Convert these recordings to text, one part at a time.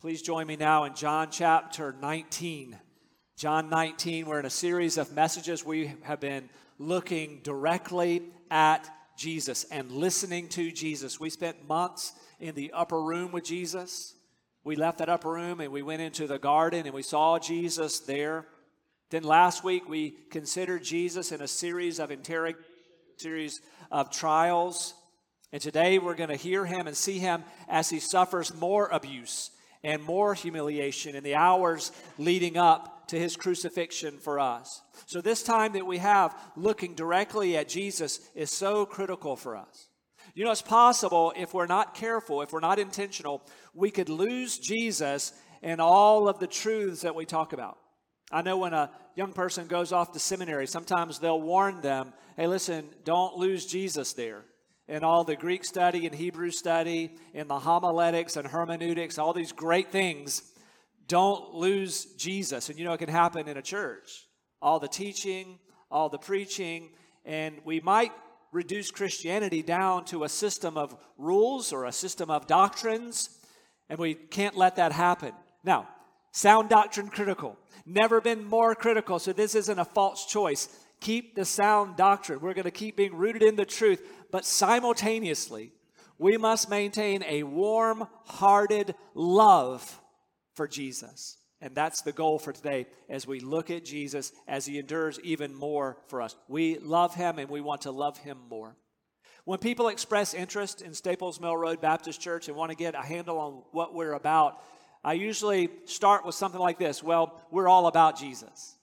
Please join me now in John chapter 19. John 19, we're in a series of messages. We have been looking directly at Jesus and listening to Jesus. We spent months in the upper room with Jesus. We left that upper room and we went into the garden and we saw Jesus there. Then last week we considered Jesus in a series of series of trials. And today we're going to hear him and see him as he suffers more abuse and more humiliation in the hours leading up to his crucifixion for us. So, this time that we have looking directly at Jesus is so critical for us. You know, it's possible if we're not careful, if we're not intentional, we could lose Jesus and all of the truths that we talk about. I know when a young person goes off to seminary, sometimes they'll warn them, hey, listen, don't lose Jesus there in all the Greek study and Hebrew study, in the homiletics and hermeneutics, all these great things, don't lose Jesus. And you know, it can happen in a church. All the teaching, all the preaching, and we might reduce Christianity down to a system of rules or a system of doctrines, and we can't let that happen. Now, sound doctrine critical. Never been more critical, so this isn't a false choice. Keep the sound doctrine. We're going to keep being rooted in the truth but simultaneously, we must maintain a warm hearted love for Jesus. And that's the goal for today as we look at Jesus as he endures even more for us. We love him and we want to love him more. When people express interest in Staples Mill Road Baptist Church and want to get a handle on what we're about, I usually start with something like this Well, we're all about Jesus.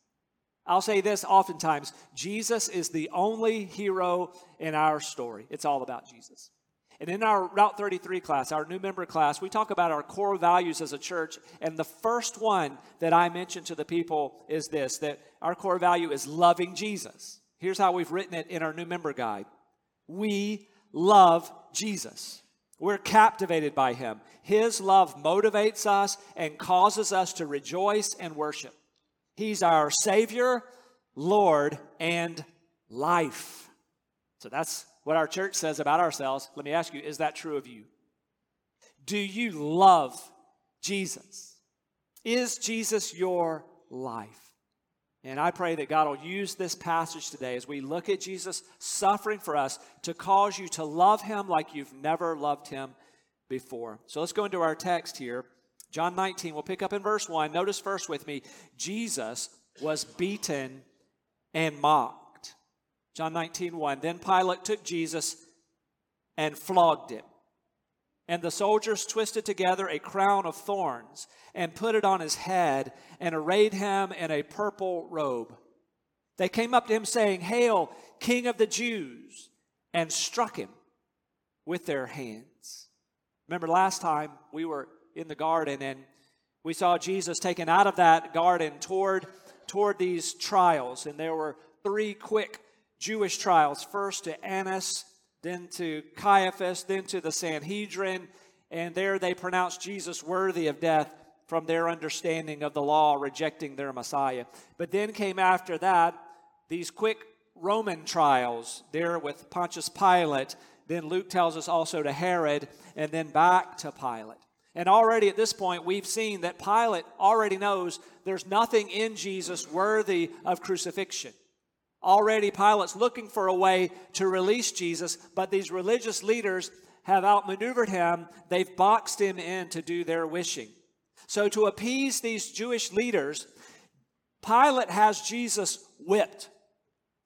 I'll say this oftentimes Jesus is the only hero in our story. It's all about Jesus. And in our Route 33 class, our new member class, we talk about our core values as a church. And the first one that I mention to the people is this that our core value is loving Jesus. Here's how we've written it in our new member guide We love Jesus. We're captivated by him. His love motivates us and causes us to rejoice and worship. He's our Savior, Lord, and life. So that's what our church says about ourselves. Let me ask you is that true of you? Do you love Jesus? Is Jesus your life? And I pray that God will use this passage today as we look at Jesus suffering for us to cause you to love him like you've never loved him before. So let's go into our text here. John 19, we'll pick up in verse 1. Notice first with me, Jesus was beaten and mocked. John 19, 1. Then Pilate took Jesus and flogged him. And the soldiers twisted together a crown of thorns and put it on his head and arrayed him in a purple robe. They came up to him saying, Hail, King of the Jews, and struck him with their hands. Remember last time we were in the garden and we saw Jesus taken out of that garden toward, toward these trials. And there were three quick Jewish trials first to Annas, then to Caiaphas, then to the Sanhedrin. And there they pronounced Jesus worthy of death from their understanding of the law, rejecting their Messiah. But then came after that these quick Roman trials there with Pontius Pilate. Then Luke tells us also to Herod, and then back to Pilate. And already at this point, we've seen that Pilate already knows there's nothing in Jesus worthy of crucifixion. Already, Pilate's looking for a way to release Jesus, but these religious leaders have outmaneuvered him. They've boxed him in to do their wishing. So, to appease these Jewish leaders, Pilate has Jesus whipped.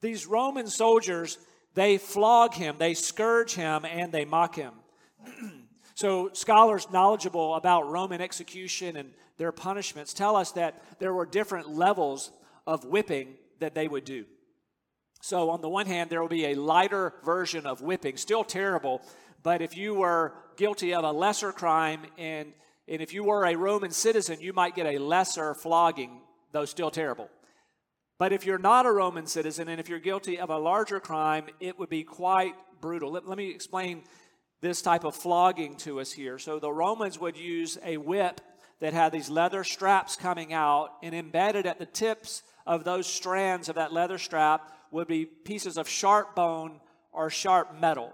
These Roman soldiers, they flog him, they scourge him, and they mock him. So, scholars knowledgeable about Roman execution and their punishments tell us that there were different levels of whipping that they would do. So, on the one hand, there will be a lighter version of whipping, still terrible, but if you were guilty of a lesser crime and, and if you were a Roman citizen, you might get a lesser flogging, though still terrible. But if you're not a Roman citizen and if you're guilty of a larger crime, it would be quite brutal. Let, let me explain this type of flogging to us here. So the Romans would use a whip that had these leather straps coming out, and embedded at the tips of those strands of that leather strap would be pieces of sharp bone or sharp metal.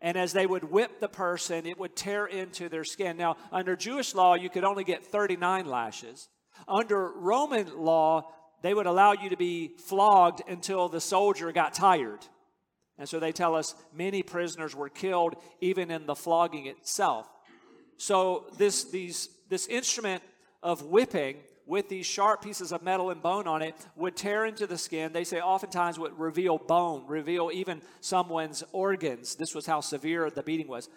And as they would whip the person, it would tear into their skin. Now, under Jewish law, you could only get 39 lashes. Under Roman law, they would allow you to be flogged until the soldier got tired. And so they tell us many prisoners were killed even in the flogging itself. So this, these, this instrument of whipping with these sharp pieces of metal and bone on it would tear into the skin. They say oftentimes would reveal bone, reveal even someone's organs. This was how severe the beating was.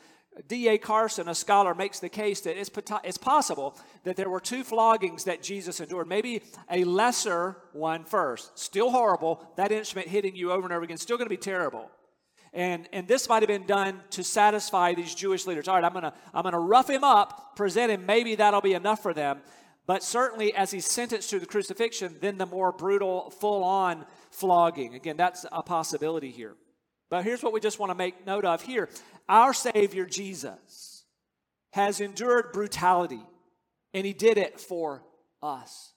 D.A. Carson, a scholar, makes the case that it's, it's possible that there were two floggings that Jesus endured. Maybe a lesser one first. Still horrible. That instrument hitting you over and over again, still going to be terrible. And, and this might have been done to satisfy these Jewish leaders. All right, I'm going to I'm going to rough him up, present him. Maybe that'll be enough for them. But certainly, as he's sentenced to the crucifixion, then the more brutal, full on flogging. Again, that's a possibility here. But here's what we just want to make note of here our Savior Jesus has endured brutality, and He did it for us.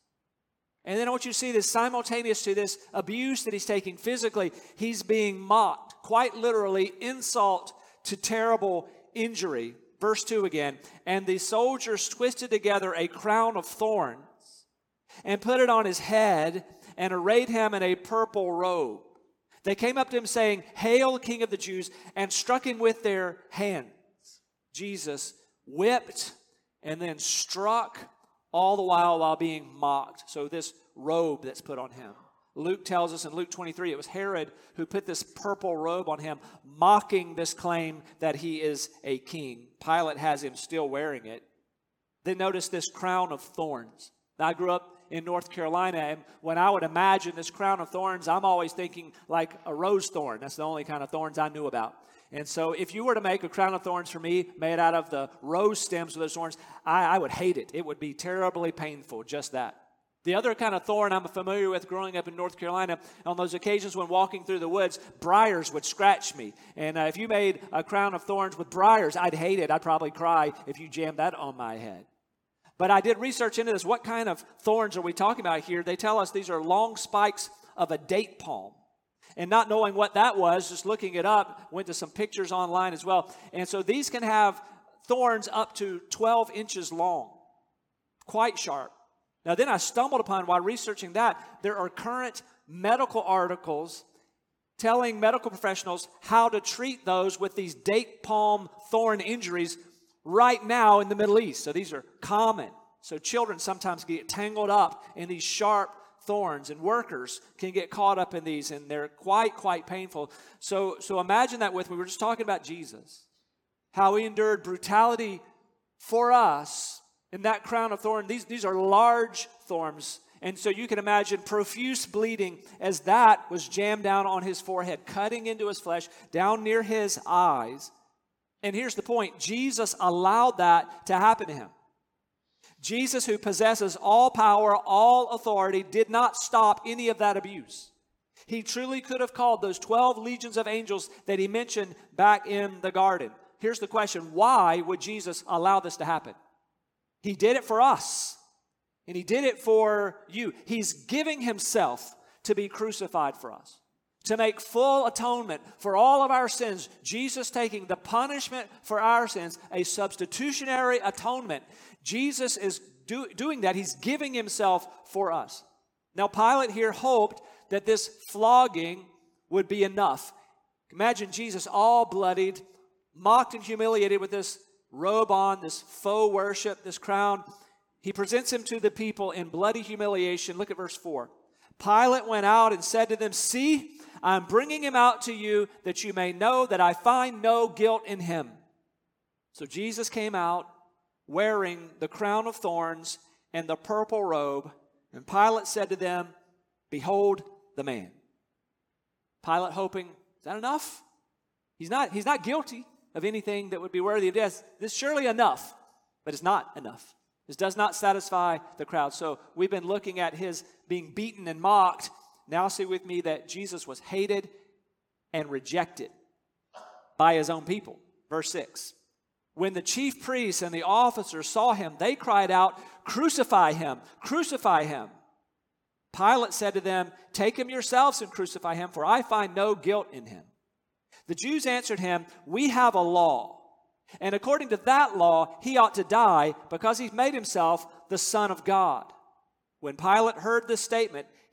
And then I want you to see this simultaneous to this abuse that He's taking physically, He's being mocked, quite literally, insult to terrible injury. Verse 2 again. And the soldiers twisted together a crown of thorns and put it on his head and arrayed him in a purple robe. They came up to him saying, Hail, King of the Jews, and struck him with their hands. Jesus whipped and then struck all the while while being mocked. So, this robe that's put on him. Luke tells us in Luke 23 it was Herod who put this purple robe on him, mocking this claim that he is a king. Pilate has him still wearing it. Then notice this crown of thorns. Now, I grew up in North Carolina. And when I would imagine this crown of thorns, I'm always thinking like a rose thorn. That's the only kind of thorns I knew about. And so, if you were to make a crown of thorns for me made out of the rose stems of those thorns, I, I would hate it. It would be terribly painful, just that. The other kind of thorn I'm familiar with growing up in North Carolina, on those occasions when walking through the woods, briars would scratch me. And uh, if you made a crown of thorns with briars, I'd hate it. I'd probably cry if you jammed that on my head. But I did research into this. What kind of thorns are we talking about here? They tell us these are long spikes of a date palm. And not knowing what that was, just looking it up, went to some pictures online as well. And so these can have thorns up to 12 inches long, quite sharp. Now, then I stumbled upon while researching that, there are current medical articles telling medical professionals how to treat those with these date palm thorn injuries right now in the Middle East. So these are common. So children sometimes get tangled up in these sharp thorns and workers can get caught up in these and they're quite quite painful. So so imagine that with me. We're just talking about Jesus. How he endured brutality for us in that crown of thorn. These these are large thorns. And so you can imagine profuse bleeding as that was jammed down on his forehead, cutting into his flesh, down near his eyes. And here's the point Jesus allowed that to happen to him. Jesus, who possesses all power, all authority, did not stop any of that abuse. He truly could have called those 12 legions of angels that he mentioned back in the garden. Here's the question why would Jesus allow this to happen? He did it for us, and he did it for you. He's giving himself to be crucified for us to make full atonement for all of our sins, Jesus taking the punishment for our sins, a substitutionary atonement. Jesus is do, doing that. He's giving himself for us. Now, Pilate here hoped that this flogging would be enough. Imagine Jesus all bloodied, mocked and humiliated with this robe on, this faux worship, this crown. He presents him to the people in bloody humiliation. Look at verse 4. Pilate went out and said to them, See, I'm bringing him out to you that you may know that I find no guilt in him. So Jesus came out wearing the crown of thorns and the purple robe, and Pilate said to them, Behold the man. Pilate hoping, is that enough? He's not, he's not guilty of anything that would be worthy of death. This is surely enough, but it's not enough. This does not satisfy the crowd. So we've been looking at his being beaten and mocked now see with me that Jesus was hated and rejected by his own people. Verse 6. When the chief priests and the officers saw him, they cried out, Crucify him! Crucify him! Pilate said to them, Take him yourselves and crucify him, for I find no guilt in him. The Jews answered him, We have a law. And according to that law, he ought to die because he's made himself the Son of God. When Pilate heard this statement,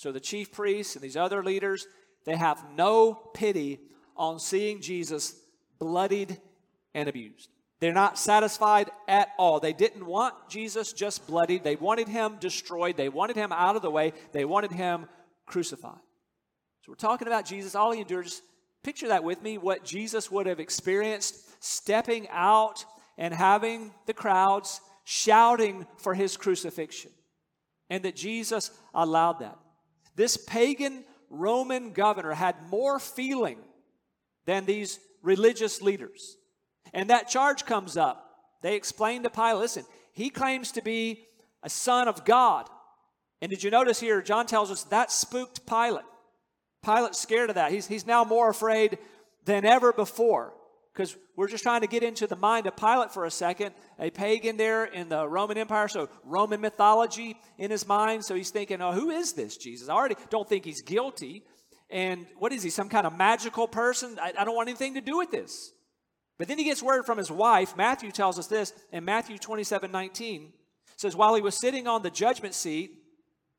So the chief priests and these other leaders, they have no pity on seeing Jesus bloodied and abused. They're not satisfied at all. They didn't want Jesus just bloodied. They wanted him destroyed. They wanted him out of the way. They wanted him crucified. So we're talking about Jesus. All he endured. Just picture that with me what Jesus would have experienced stepping out and having the crowds shouting for his crucifixion. And that Jesus allowed that. This pagan Roman governor had more feeling than these religious leaders. And that charge comes up. They explain to Pilate listen, he claims to be a son of God. And did you notice here, John tells us that spooked Pilate. Pilate's scared of that. He's, he's now more afraid than ever before because we're just trying to get into the mind of Pilate for a second, a pagan there in the Roman Empire, so Roman mythology in his mind. So he's thinking, oh, who is this Jesus? I already don't think he's guilty. And what is he, some kind of magical person? I, I don't want anything to do with this. But then he gets word from his wife. Matthew tells us this in Matthew 27 19. says, While he was sitting on the judgment seat,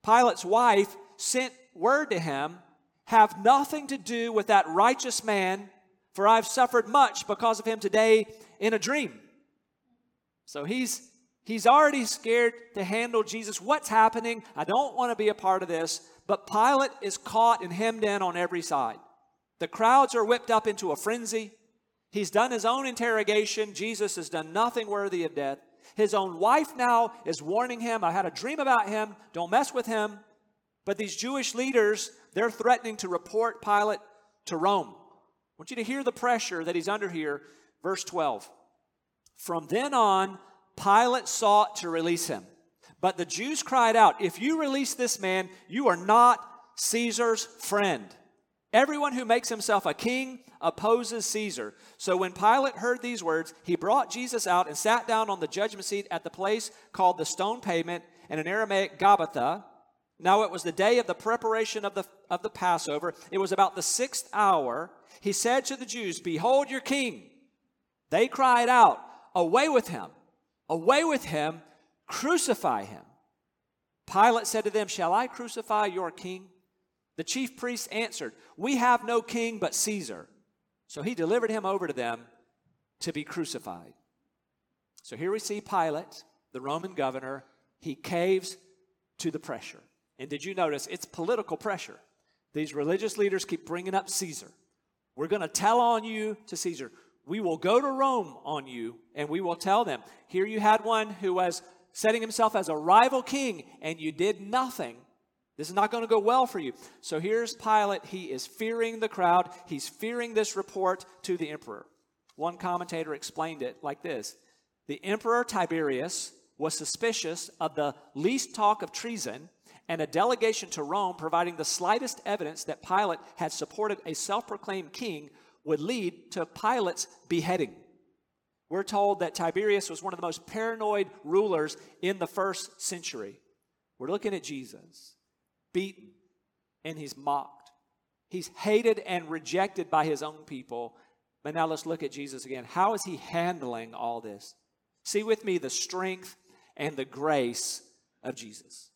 Pilate's wife sent word to him, Have nothing to do with that righteous man for I've suffered much because of him today in a dream. So he's he's already scared to handle Jesus. What's happening? I don't want to be a part of this. But Pilate is caught and hemmed in on every side. The crowds are whipped up into a frenzy. He's done his own interrogation. Jesus has done nothing worthy of death. His own wife now is warning him, I had a dream about him. Don't mess with him. But these Jewish leaders, they're threatening to report Pilate to Rome want you to hear the pressure that he's under here. Verse 12. From then on, Pilate sought to release him. But the Jews cried out, If you release this man, you are not Caesar's friend. Everyone who makes himself a king opposes Caesar. So when Pilate heard these words, he brought Jesus out and sat down on the judgment seat at the place called the stone pavement and in Aramaic Gabbatha. Now it was the day of the preparation of the, of the Passover. It was about the sixth hour he said to the Jews, Behold your king. They cried out, Away with him! Away with him! Crucify him! Pilate said to them, Shall I crucify your king? The chief priests answered, We have no king but Caesar. So he delivered him over to them to be crucified. So here we see Pilate, the Roman governor, he caves to the pressure. And did you notice it's political pressure? These religious leaders keep bringing up Caesar. We're going to tell on you to Caesar. We will go to Rome on you and we will tell them. Here you had one who was setting himself as a rival king and you did nothing. This is not going to go well for you. So here's Pilate. He is fearing the crowd, he's fearing this report to the emperor. One commentator explained it like this The emperor Tiberius was suspicious of the least talk of treason and a delegation to Rome providing the slightest evidence that Pilate had supported a self proclaimed king would lead to Pilate's beheading. We're told that Tiberius was one of the most paranoid rulers in the first century. We're looking at Jesus, beaten, and he's mocked. He's hated and rejected by his own people. But now let's look at Jesus again. How is he handling all this? See with me the strength and the grace of Jesus.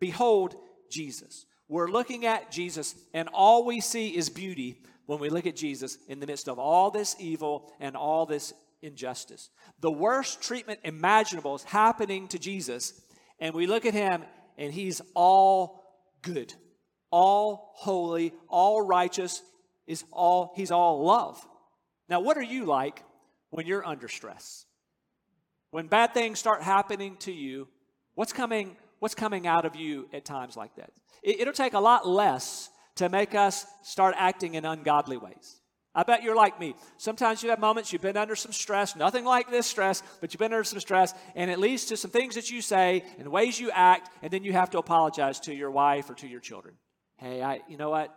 Behold Jesus. We're looking at Jesus, and all we see is beauty when we look at Jesus in the midst of all this evil and all this injustice. The worst treatment imaginable is happening to Jesus, and we look at him, and he's all good, all holy, all righteous, is all he's all love. Now, what are you like when you're under stress? When bad things start happening to you, what's coming what's coming out of you at times like that. It, it'll take a lot less to make us start acting in ungodly ways. I bet you're like me. Sometimes you have moments you've been under some stress, nothing like this stress, but you've been under some stress, and it leads to some things that you say and ways you act, and then you have to apologize to your wife or to your children. Hey, I, you know what?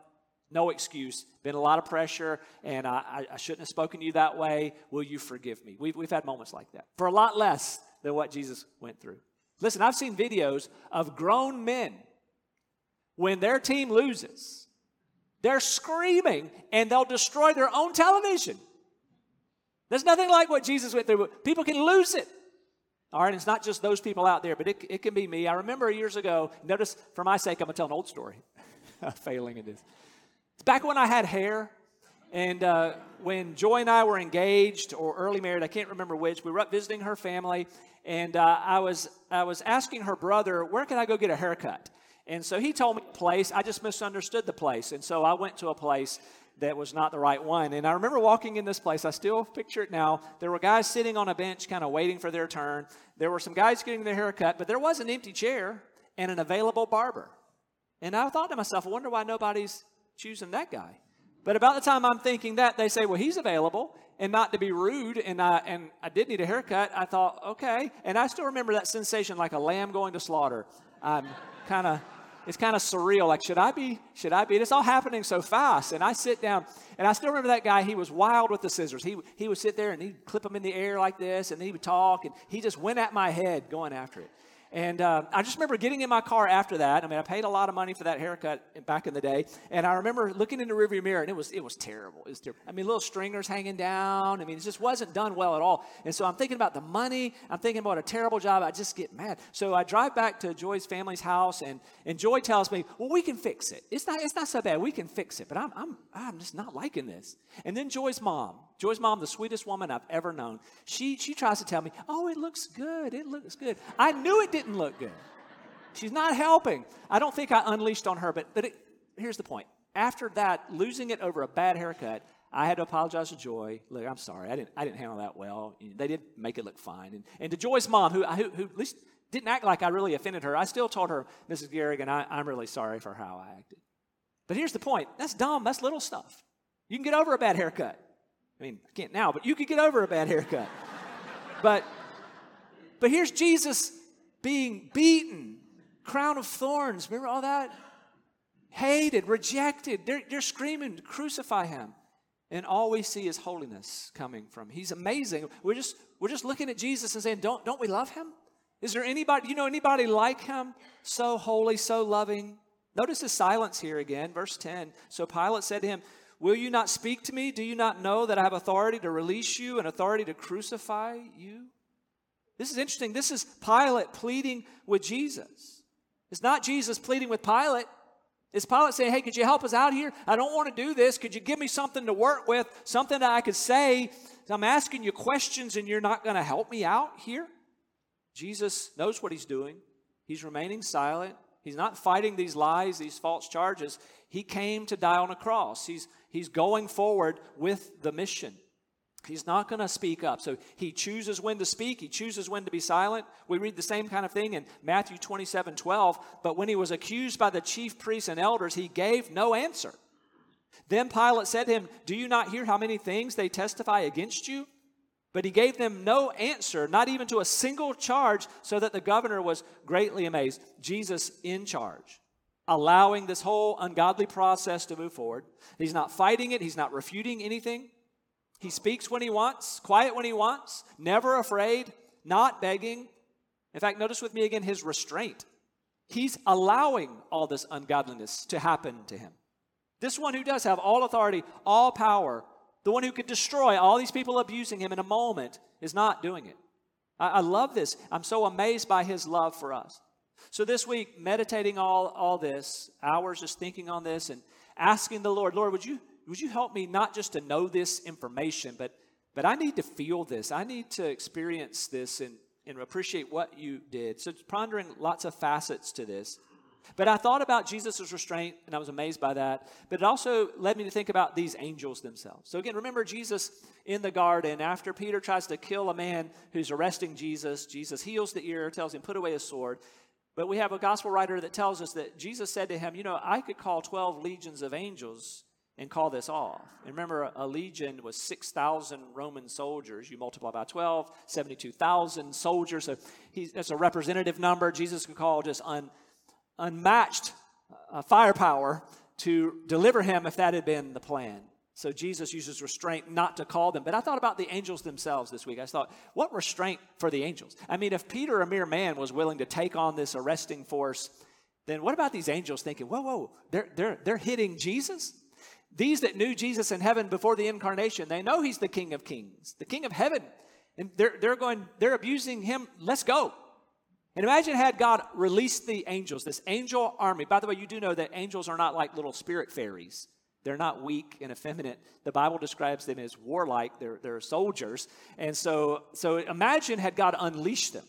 No excuse. Been a lot of pressure, and I, I shouldn't have spoken to you that way. Will you forgive me? We've, we've had moments like that for a lot less than what Jesus went through. Listen, I've seen videos of grown men when their team loses they're screaming and they'll destroy their own television. There's nothing like what Jesus went through. People can lose it. All right, it's not just those people out there, but it, it can be me. I remember years ago, notice for my sake, I'm going to tell an old story. Failing at this. It's back when I had hair, and uh, when Joy and I were engaged or early married, I can't remember which, we were up visiting her family, and uh, I, was, I was asking her brother, Where can I go get a haircut? And so he told me a place. I just misunderstood the place. And so I went to a place that was not the right one. And I remember walking in this place. I still picture it now. There were guys sitting on a bench, kind of waiting for their turn. There were some guys getting their haircut, but there was an empty chair and an available barber. And I thought to myself, I wonder why nobody's choosing that guy. But about the time I'm thinking that, they say, well, he's available. And not to be rude, and I, and I did need a haircut. I thought, okay. And I still remember that sensation like a lamb going to slaughter. I'm kind of it's kind of surreal. Like, should I be? Should I be? It's all happening so fast. And I sit down, and I still remember that guy. He was wild with the scissors. He he would sit there and he'd clip them in the air like this, and he would talk, and he just went at my head going after it. And uh, I just remember getting in my car after that. I mean, I paid a lot of money for that haircut back in the day. And I remember looking in the rearview mirror, and it was it was terrible. It was terrible. I mean, little stringers hanging down. I mean, it just wasn't done well at all. And so I'm thinking about the money. I'm thinking about a terrible job. I just get mad. So I drive back to Joy's family's house, and, and Joy tells me, "Well, we can fix it. It's not it's not so bad. We can fix it." But I'm I'm I'm just not liking this. And then Joy's mom, Joy's mom, the sweetest woman I've ever known, she she tries to tell me, "Oh, it looks good. It looks good." I knew it didn't look good. She's not helping. I don't think I unleashed on her, but, but it, here's the point. After that, losing it over a bad haircut, I had to apologize to Joy. Look, I'm sorry. I didn't, I didn't handle that well. They did make it look fine. And, and to Joy's mom, who, who, who at least didn't act like I really offended her, I still told her, Mrs. Garrigan, I, I'm really sorry for how I acted. But here's the point that's dumb. That's little stuff. You can get over a bad haircut. I mean, I can't now, but you could get over a bad haircut. but, but here's Jesus being beaten, crown of thorns. Remember all that? Hated, rejected. They're, they're screaming, crucify him. And all we see is holiness coming from. He's amazing. We're just, we're just looking at Jesus and saying, don't, don't we love him? Is there anybody, you know, anybody like him? So holy, so loving. Notice his silence here again, verse 10. So Pilate said to him, Will you not speak to me? Do you not know that I have authority to release you and authority to crucify you? This is interesting. This is Pilate pleading with Jesus. It's not Jesus pleading with Pilate. It's Pilate saying, Hey, could you help us out here? I don't want to do this. Could you give me something to work with, something that I could say? I'm asking you questions and you're not going to help me out here? Jesus knows what he's doing. He's remaining silent. He's not fighting these lies, these false charges. He came to die on a cross. He's, he's going forward with the mission. He's not going to speak up. So he chooses when to speak, he chooses when to be silent. We read the same kind of thing in Matthew 27 12. But when he was accused by the chief priests and elders, he gave no answer. Then Pilate said to him, Do you not hear how many things they testify against you? But he gave them no answer, not even to a single charge, so that the governor was greatly amazed. Jesus in charge, allowing this whole ungodly process to move forward. He's not fighting it, he's not refuting anything. He speaks when he wants, quiet when he wants, never afraid, not begging. In fact, notice with me again his restraint. He's allowing all this ungodliness to happen to him. This one who does have all authority, all power, the one who could destroy all these people abusing him in a moment, is not doing it. I, I love this. I'm so amazed by his love for us. So this week, meditating all, all this, hours just thinking on this and asking the Lord, Lord, would you would you help me not just to know this information, but, but I need to feel this. I need to experience this and, and appreciate what you did. So, pondering lots of facets to this. But I thought about Jesus' restraint, and I was amazed by that. But it also led me to think about these angels themselves. So, again, remember Jesus in the garden after Peter tries to kill a man who's arresting Jesus. Jesus heals the ear, tells him, Put away his sword. But we have a gospel writer that tells us that Jesus said to him, You know, I could call 12 legions of angels and call this off. And remember, a legion was 6,000 Roman soldiers. You multiply by 12, 72,000 soldiers. So that's a representative number. Jesus could call just un, unmatched uh, firepower to deliver him if that had been the plan. So Jesus uses restraint not to call them. But I thought about the angels themselves this week. I thought, what restraint for the angels? I mean, if Peter, a mere man, was willing to take on this arresting force, then what about these angels thinking, whoa, whoa, they're, they're, they're hitting Jesus? These that knew Jesus in heaven before the incarnation, they know he's the King of Kings, the King of heaven. And they're, they're going, they're abusing him. Let's go. And imagine had God released the angels, this angel army. By the way, you do know that angels are not like little spirit fairies. They're not weak and effeminate. The Bible describes them as warlike. They're, they're soldiers. And so, so imagine had God unleashed them.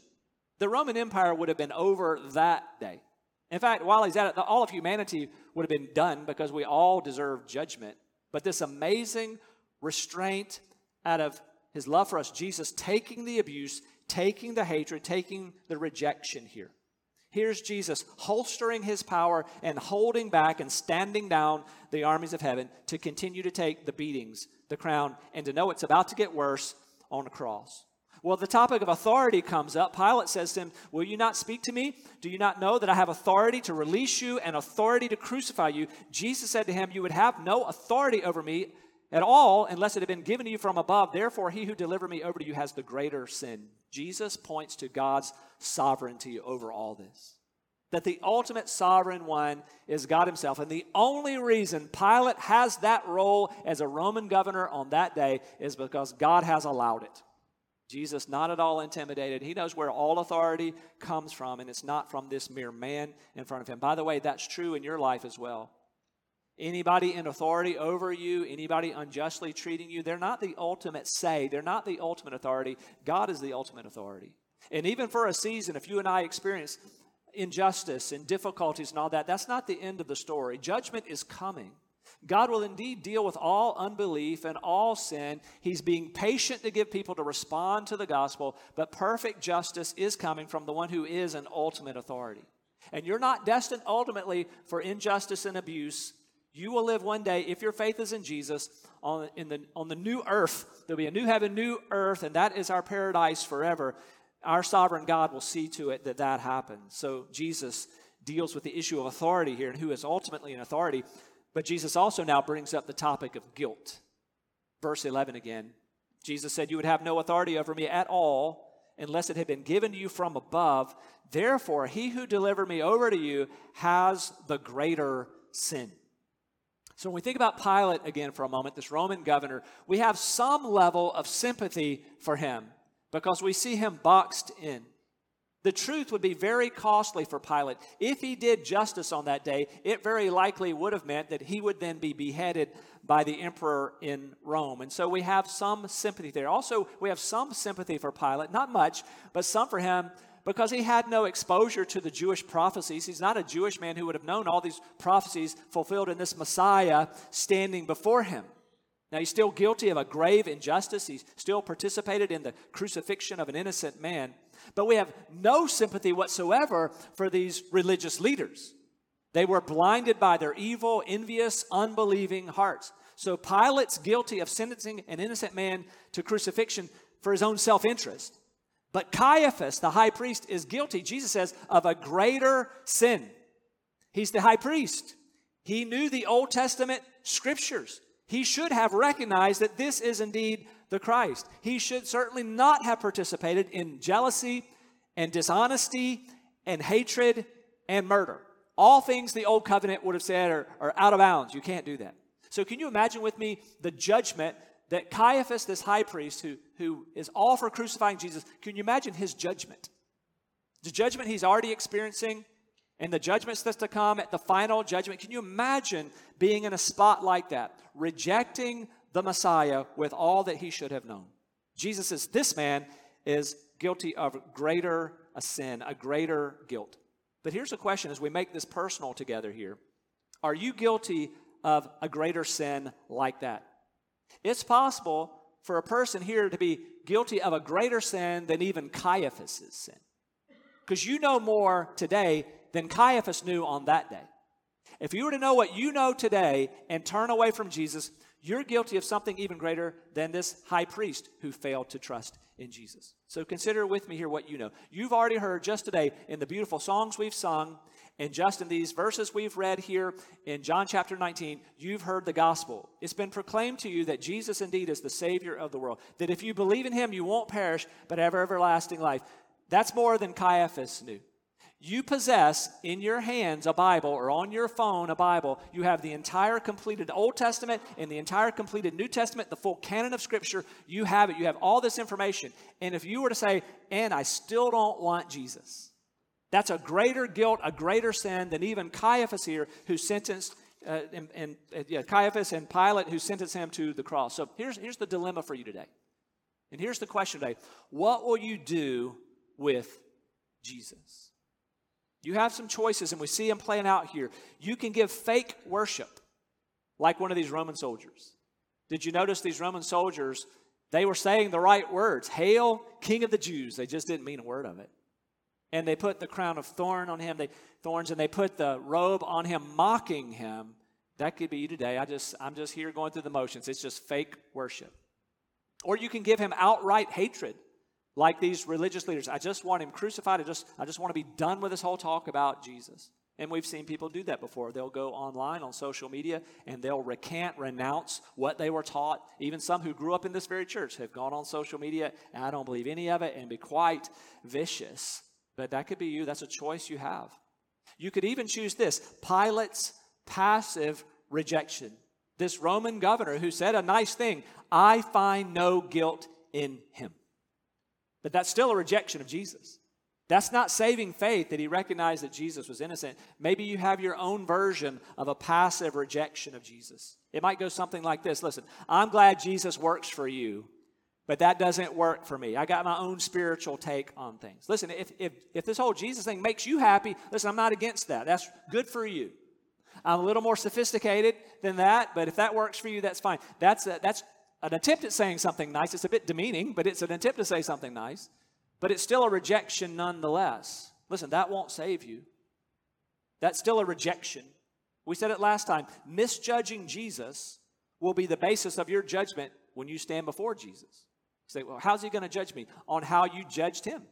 The Roman Empire would have been over that day. In fact, while he's at it, all of humanity would have been done because we all deserve judgment. But this amazing restraint out of his love for us, Jesus taking the abuse, taking the hatred, taking the rejection here. Here's Jesus holstering his power and holding back and standing down the armies of heaven to continue to take the beatings, the crown, and to know it's about to get worse on the cross. Well, the topic of authority comes up. Pilate says to him, Will you not speak to me? Do you not know that I have authority to release you and authority to crucify you? Jesus said to him, You would have no authority over me at all unless it had been given to you from above. Therefore, he who delivered me over to you has the greater sin. Jesus points to God's sovereignty over all this. That the ultimate sovereign one is God Himself. And the only reason Pilate has that role as a Roman governor on that day is because God has allowed it. Jesus, not at all intimidated. He knows where all authority comes from, and it's not from this mere man in front of him. By the way, that's true in your life as well. Anybody in authority over you, anybody unjustly treating you, they're not the ultimate say. They're not the ultimate authority. God is the ultimate authority. And even for a season, if you and I experience injustice and difficulties and all that, that's not the end of the story. Judgment is coming. God will indeed deal with all unbelief and all sin. He's being patient to give people to respond to the gospel, but perfect justice is coming from the one who is an ultimate authority. And you're not destined ultimately for injustice and abuse. You will live one day, if your faith is in Jesus, on, in the, on the new earth. There'll be a new heaven, new earth, and that is our paradise forever. Our sovereign God will see to it that that happens. So Jesus deals with the issue of authority here and who is ultimately an authority. But Jesus also now brings up the topic of guilt. Verse 11 again. Jesus said, You would have no authority over me at all unless it had been given to you from above. Therefore, he who delivered me over to you has the greater sin. So, when we think about Pilate again for a moment, this Roman governor, we have some level of sympathy for him because we see him boxed in. The truth would be very costly for Pilate. If he did justice on that day, it very likely would have meant that he would then be beheaded by the emperor in Rome. And so we have some sympathy there. Also, we have some sympathy for Pilate, not much, but some for him because he had no exposure to the Jewish prophecies. He's not a Jewish man who would have known all these prophecies fulfilled in this Messiah standing before him. Now, he's still guilty of a grave injustice. He's still participated in the crucifixion of an innocent man. But we have no sympathy whatsoever for these religious leaders. They were blinded by their evil, envious, unbelieving hearts. So Pilate's guilty of sentencing an innocent man to crucifixion for his own self interest. But Caiaphas, the high priest, is guilty, Jesus says, of a greater sin. He's the high priest. He knew the Old Testament scriptures. He should have recognized that this is indeed the Christ. He should certainly not have participated in jealousy and dishonesty and hatred and murder. All things the old covenant would have said are, are out of bounds. You can't do that. So, can you imagine with me the judgment that Caiaphas, this high priest who, who is all for crucifying Jesus, can you imagine his judgment? The judgment he's already experiencing and the judgments that's to come at the final judgment. Can you imagine being in a spot like that, rejecting the Messiah with all that he should have known. Jesus says, This man is guilty of greater a sin, a greater guilt. But here's a question as we make this personal together here Are you guilty of a greater sin like that? It's possible for a person here to be guilty of a greater sin than even Caiaphas' sin. Because you know more today than Caiaphas knew on that day. If you were to know what you know today and turn away from Jesus, you're guilty of something even greater than this high priest who failed to trust in Jesus. So consider with me here what you know. You've already heard just today in the beautiful songs we've sung and just in these verses we've read here in John chapter 19, you've heard the gospel. It's been proclaimed to you that Jesus indeed is the Savior of the world, that if you believe in Him, you won't perish, but have everlasting life. That's more than Caiaphas knew. You possess in your hands a Bible or on your phone a Bible. You have the entire completed Old Testament and the entire completed New Testament, the full canon of Scripture. You have it. You have all this information. And if you were to say, and I still don't want Jesus, that's a greater guilt, a greater sin than even Caiaphas here, who sentenced, uh, and, and yeah, Caiaphas and Pilate, who sentenced him to the cross. So here's, here's the dilemma for you today. And here's the question today What will you do with Jesus? You have some choices, and we see them playing out here. You can give fake worship, like one of these Roman soldiers. Did you notice these Roman soldiers? They were saying the right words Hail, King of the Jews. They just didn't mean a word of it and they put the crown of thorn on him, they thorns, and they put the robe on him, mocking him. That could be you today. I just I'm just here going through the motions. It's just fake worship. Or you can give him outright hatred, like these religious leaders. I just want him crucified. I just I just want to be done with this whole talk about Jesus. And we've seen people do that before. They'll go online on social media and they'll recant, renounce what they were taught. Even some who grew up in this very church have gone on social media, and I don't believe any of it, and be quite vicious but that could be you. That's a choice you have. You could even choose this Pilate's passive rejection. This Roman governor who said a nice thing, I find no guilt in him. But that's still a rejection of Jesus. That's not saving faith that he recognized that Jesus was innocent. Maybe you have your own version of a passive rejection of Jesus. It might go something like this Listen, I'm glad Jesus works for you, but that doesn't work for me. I got my own spiritual take on things. Listen, if, if, if this whole Jesus thing makes you happy, listen, I'm not against that. That's good for you. I'm a little more sophisticated than that, but if that works for you, that's fine. That's, a, that's an attempt at saying something nice. It's a bit demeaning, but it's an attempt to say something nice. But it's still a rejection nonetheless. Listen, that won't save you. That's still a rejection. We said it last time. Misjudging Jesus will be the basis of your judgment when you stand before Jesus. Say, well, how's he going to judge me? On how you judged him.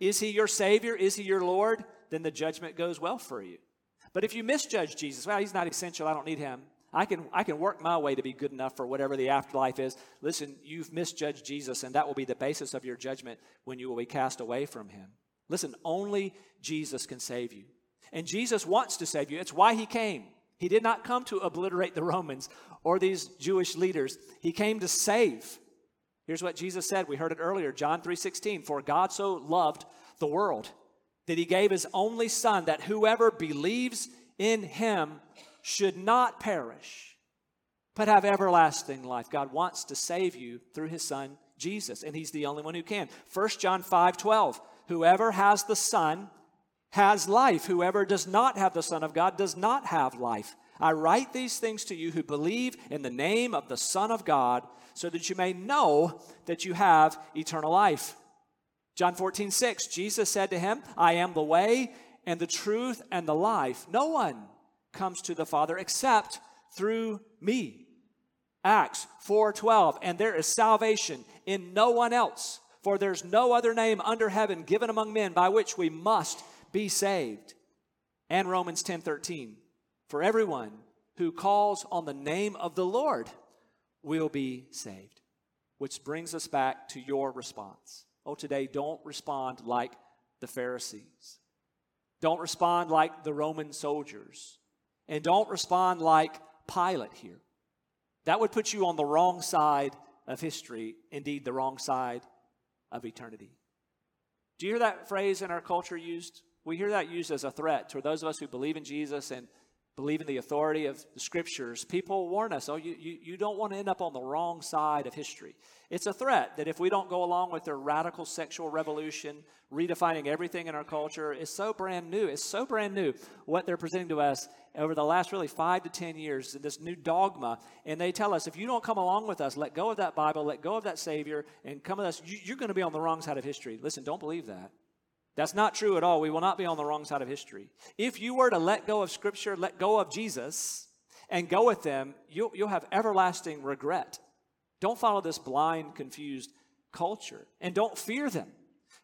Is he your Savior? Is he your Lord? Then the judgment goes well for you. But if you misjudge Jesus, well, he's not essential. I don't need him. I can, I can work my way to be good enough for whatever the afterlife is. Listen, you've misjudged Jesus, and that will be the basis of your judgment when you will be cast away from him. Listen, only Jesus can save you. And Jesus wants to save you. It's why he came. He did not come to obliterate the Romans or these Jewish leaders. He came to save. Here's what Jesus said. We heard it earlier, John 3:16, "For God so loved the world that he gave his only son that whoever believes in him should not perish but have everlasting life." God wants to save you through his son Jesus, and he's the only one who can. 1 John 5:12, "Whoever has the son has life. Whoever does not have the son of God does not have life." I write these things to you who believe in the name of the Son of God, so that you may know that you have eternal life. John 14, 6, Jesus said to him, I am the way and the truth and the life. No one comes to the Father except through me. Acts 4:12 and there is salvation in no one else for there's no other name under heaven given among men by which we must be saved. And Romans 10:13 for everyone who calls on the name of the Lord will be saved. Which brings us back to your response. Oh, today, don't respond like the Pharisees. Don't respond like the Roman soldiers. And don't respond like Pilate here. That would put you on the wrong side of history, indeed, the wrong side of eternity. Do you hear that phrase in our culture used? We hear that used as a threat to those of us who believe in Jesus and believe in the authority of the scriptures, people warn us, oh, you, you, you don't want to end up on the wrong side of history. It's a threat that if we don't go along with their radical sexual revolution, redefining everything in our culture, it's so brand new. It's so brand new what they're presenting to us over the last really five to 10 years, this new dogma. And they tell us, if you don't come along with us, let go of that Bible, let go of that Savior, and come with us, you, you're going to be on the wrong side of history. Listen, don't believe that. That's not true at all. We will not be on the wrong side of history. If you were to let go of Scripture, let go of Jesus, and go with them, you'll, you'll have everlasting regret. Don't follow this blind, confused culture. And don't fear them.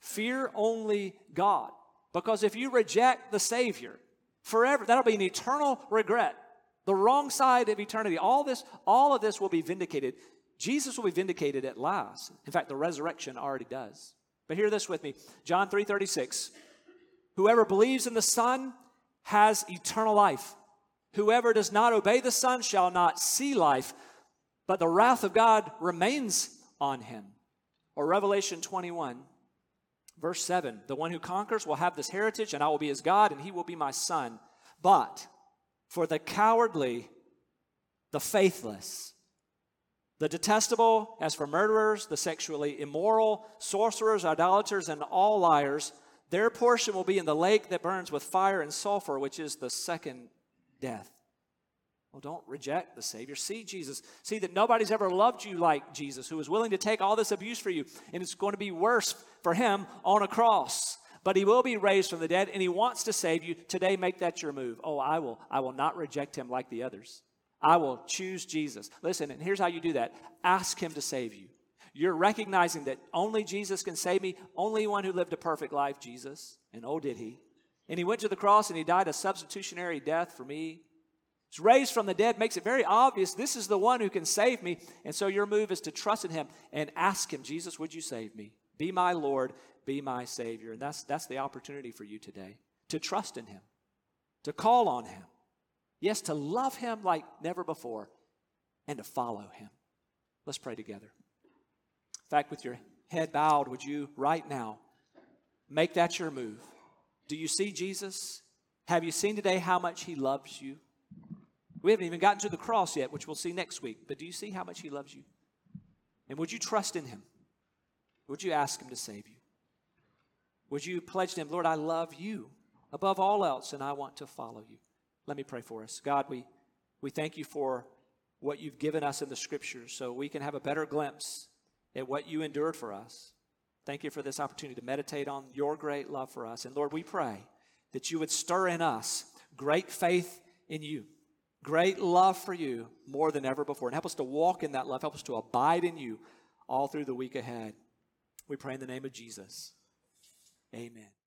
Fear only God. Because if you reject the Savior forever, that'll be an eternal regret. The wrong side of eternity. All this, all of this will be vindicated. Jesus will be vindicated at last. In fact, the resurrection already does. But hear this with me. John 3:36. Whoever believes in the Son has eternal life. Whoever does not obey the Son shall not see life, but the wrath of God remains on him. Or Revelation 21, verse 7 The one who conquers will have this heritage, and I will be his God, and he will be my son. But for the cowardly, the faithless, the detestable, as for murderers, the sexually immoral, sorcerers, idolaters, and all liars, their portion will be in the lake that burns with fire and sulfur, which is the second death. Well, don't reject the Savior. See Jesus. See that nobody's ever loved you like Jesus, who is willing to take all this abuse for you. And it's going to be worse for him on a cross. But he will be raised from the dead, and he wants to save you. Today, make that your move. Oh, I will, I will not reject him like the others. I will choose Jesus. Listen, and here's how you do that ask him to save you. You're recognizing that only Jesus can save me, only one who lived a perfect life, Jesus. And oh, did he. And he went to the cross and he died a substitutionary death for me. He's raised from the dead, makes it very obvious this is the one who can save me. And so your move is to trust in him and ask him, Jesus, would you save me? Be my Lord, be my Savior. And that's, that's the opportunity for you today to trust in him, to call on him. Yes, to love him like never before and to follow him. Let's pray together. In fact, with your head bowed, would you right now make that your move? Do you see Jesus? Have you seen today how much he loves you? We haven't even gotten to the cross yet, which we'll see next week. But do you see how much he loves you? And would you trust in him? Would you ask him to save you? Would you pledge to him, Lord, I love you above all else, and I want to follow you? Let me pray for us. God, we, we thank you for what you've given us in the scriptures so we can have a better glimpse at what you endured for us. Thank you for this opportunity to meditate on your great love for us. And Lord, we pray that you would stir in us great faith in you, great love for you more than ever before. And help us to walk in that love. Help us to abide in you all through the week ahead. We pray in the name of Jesus. Amen.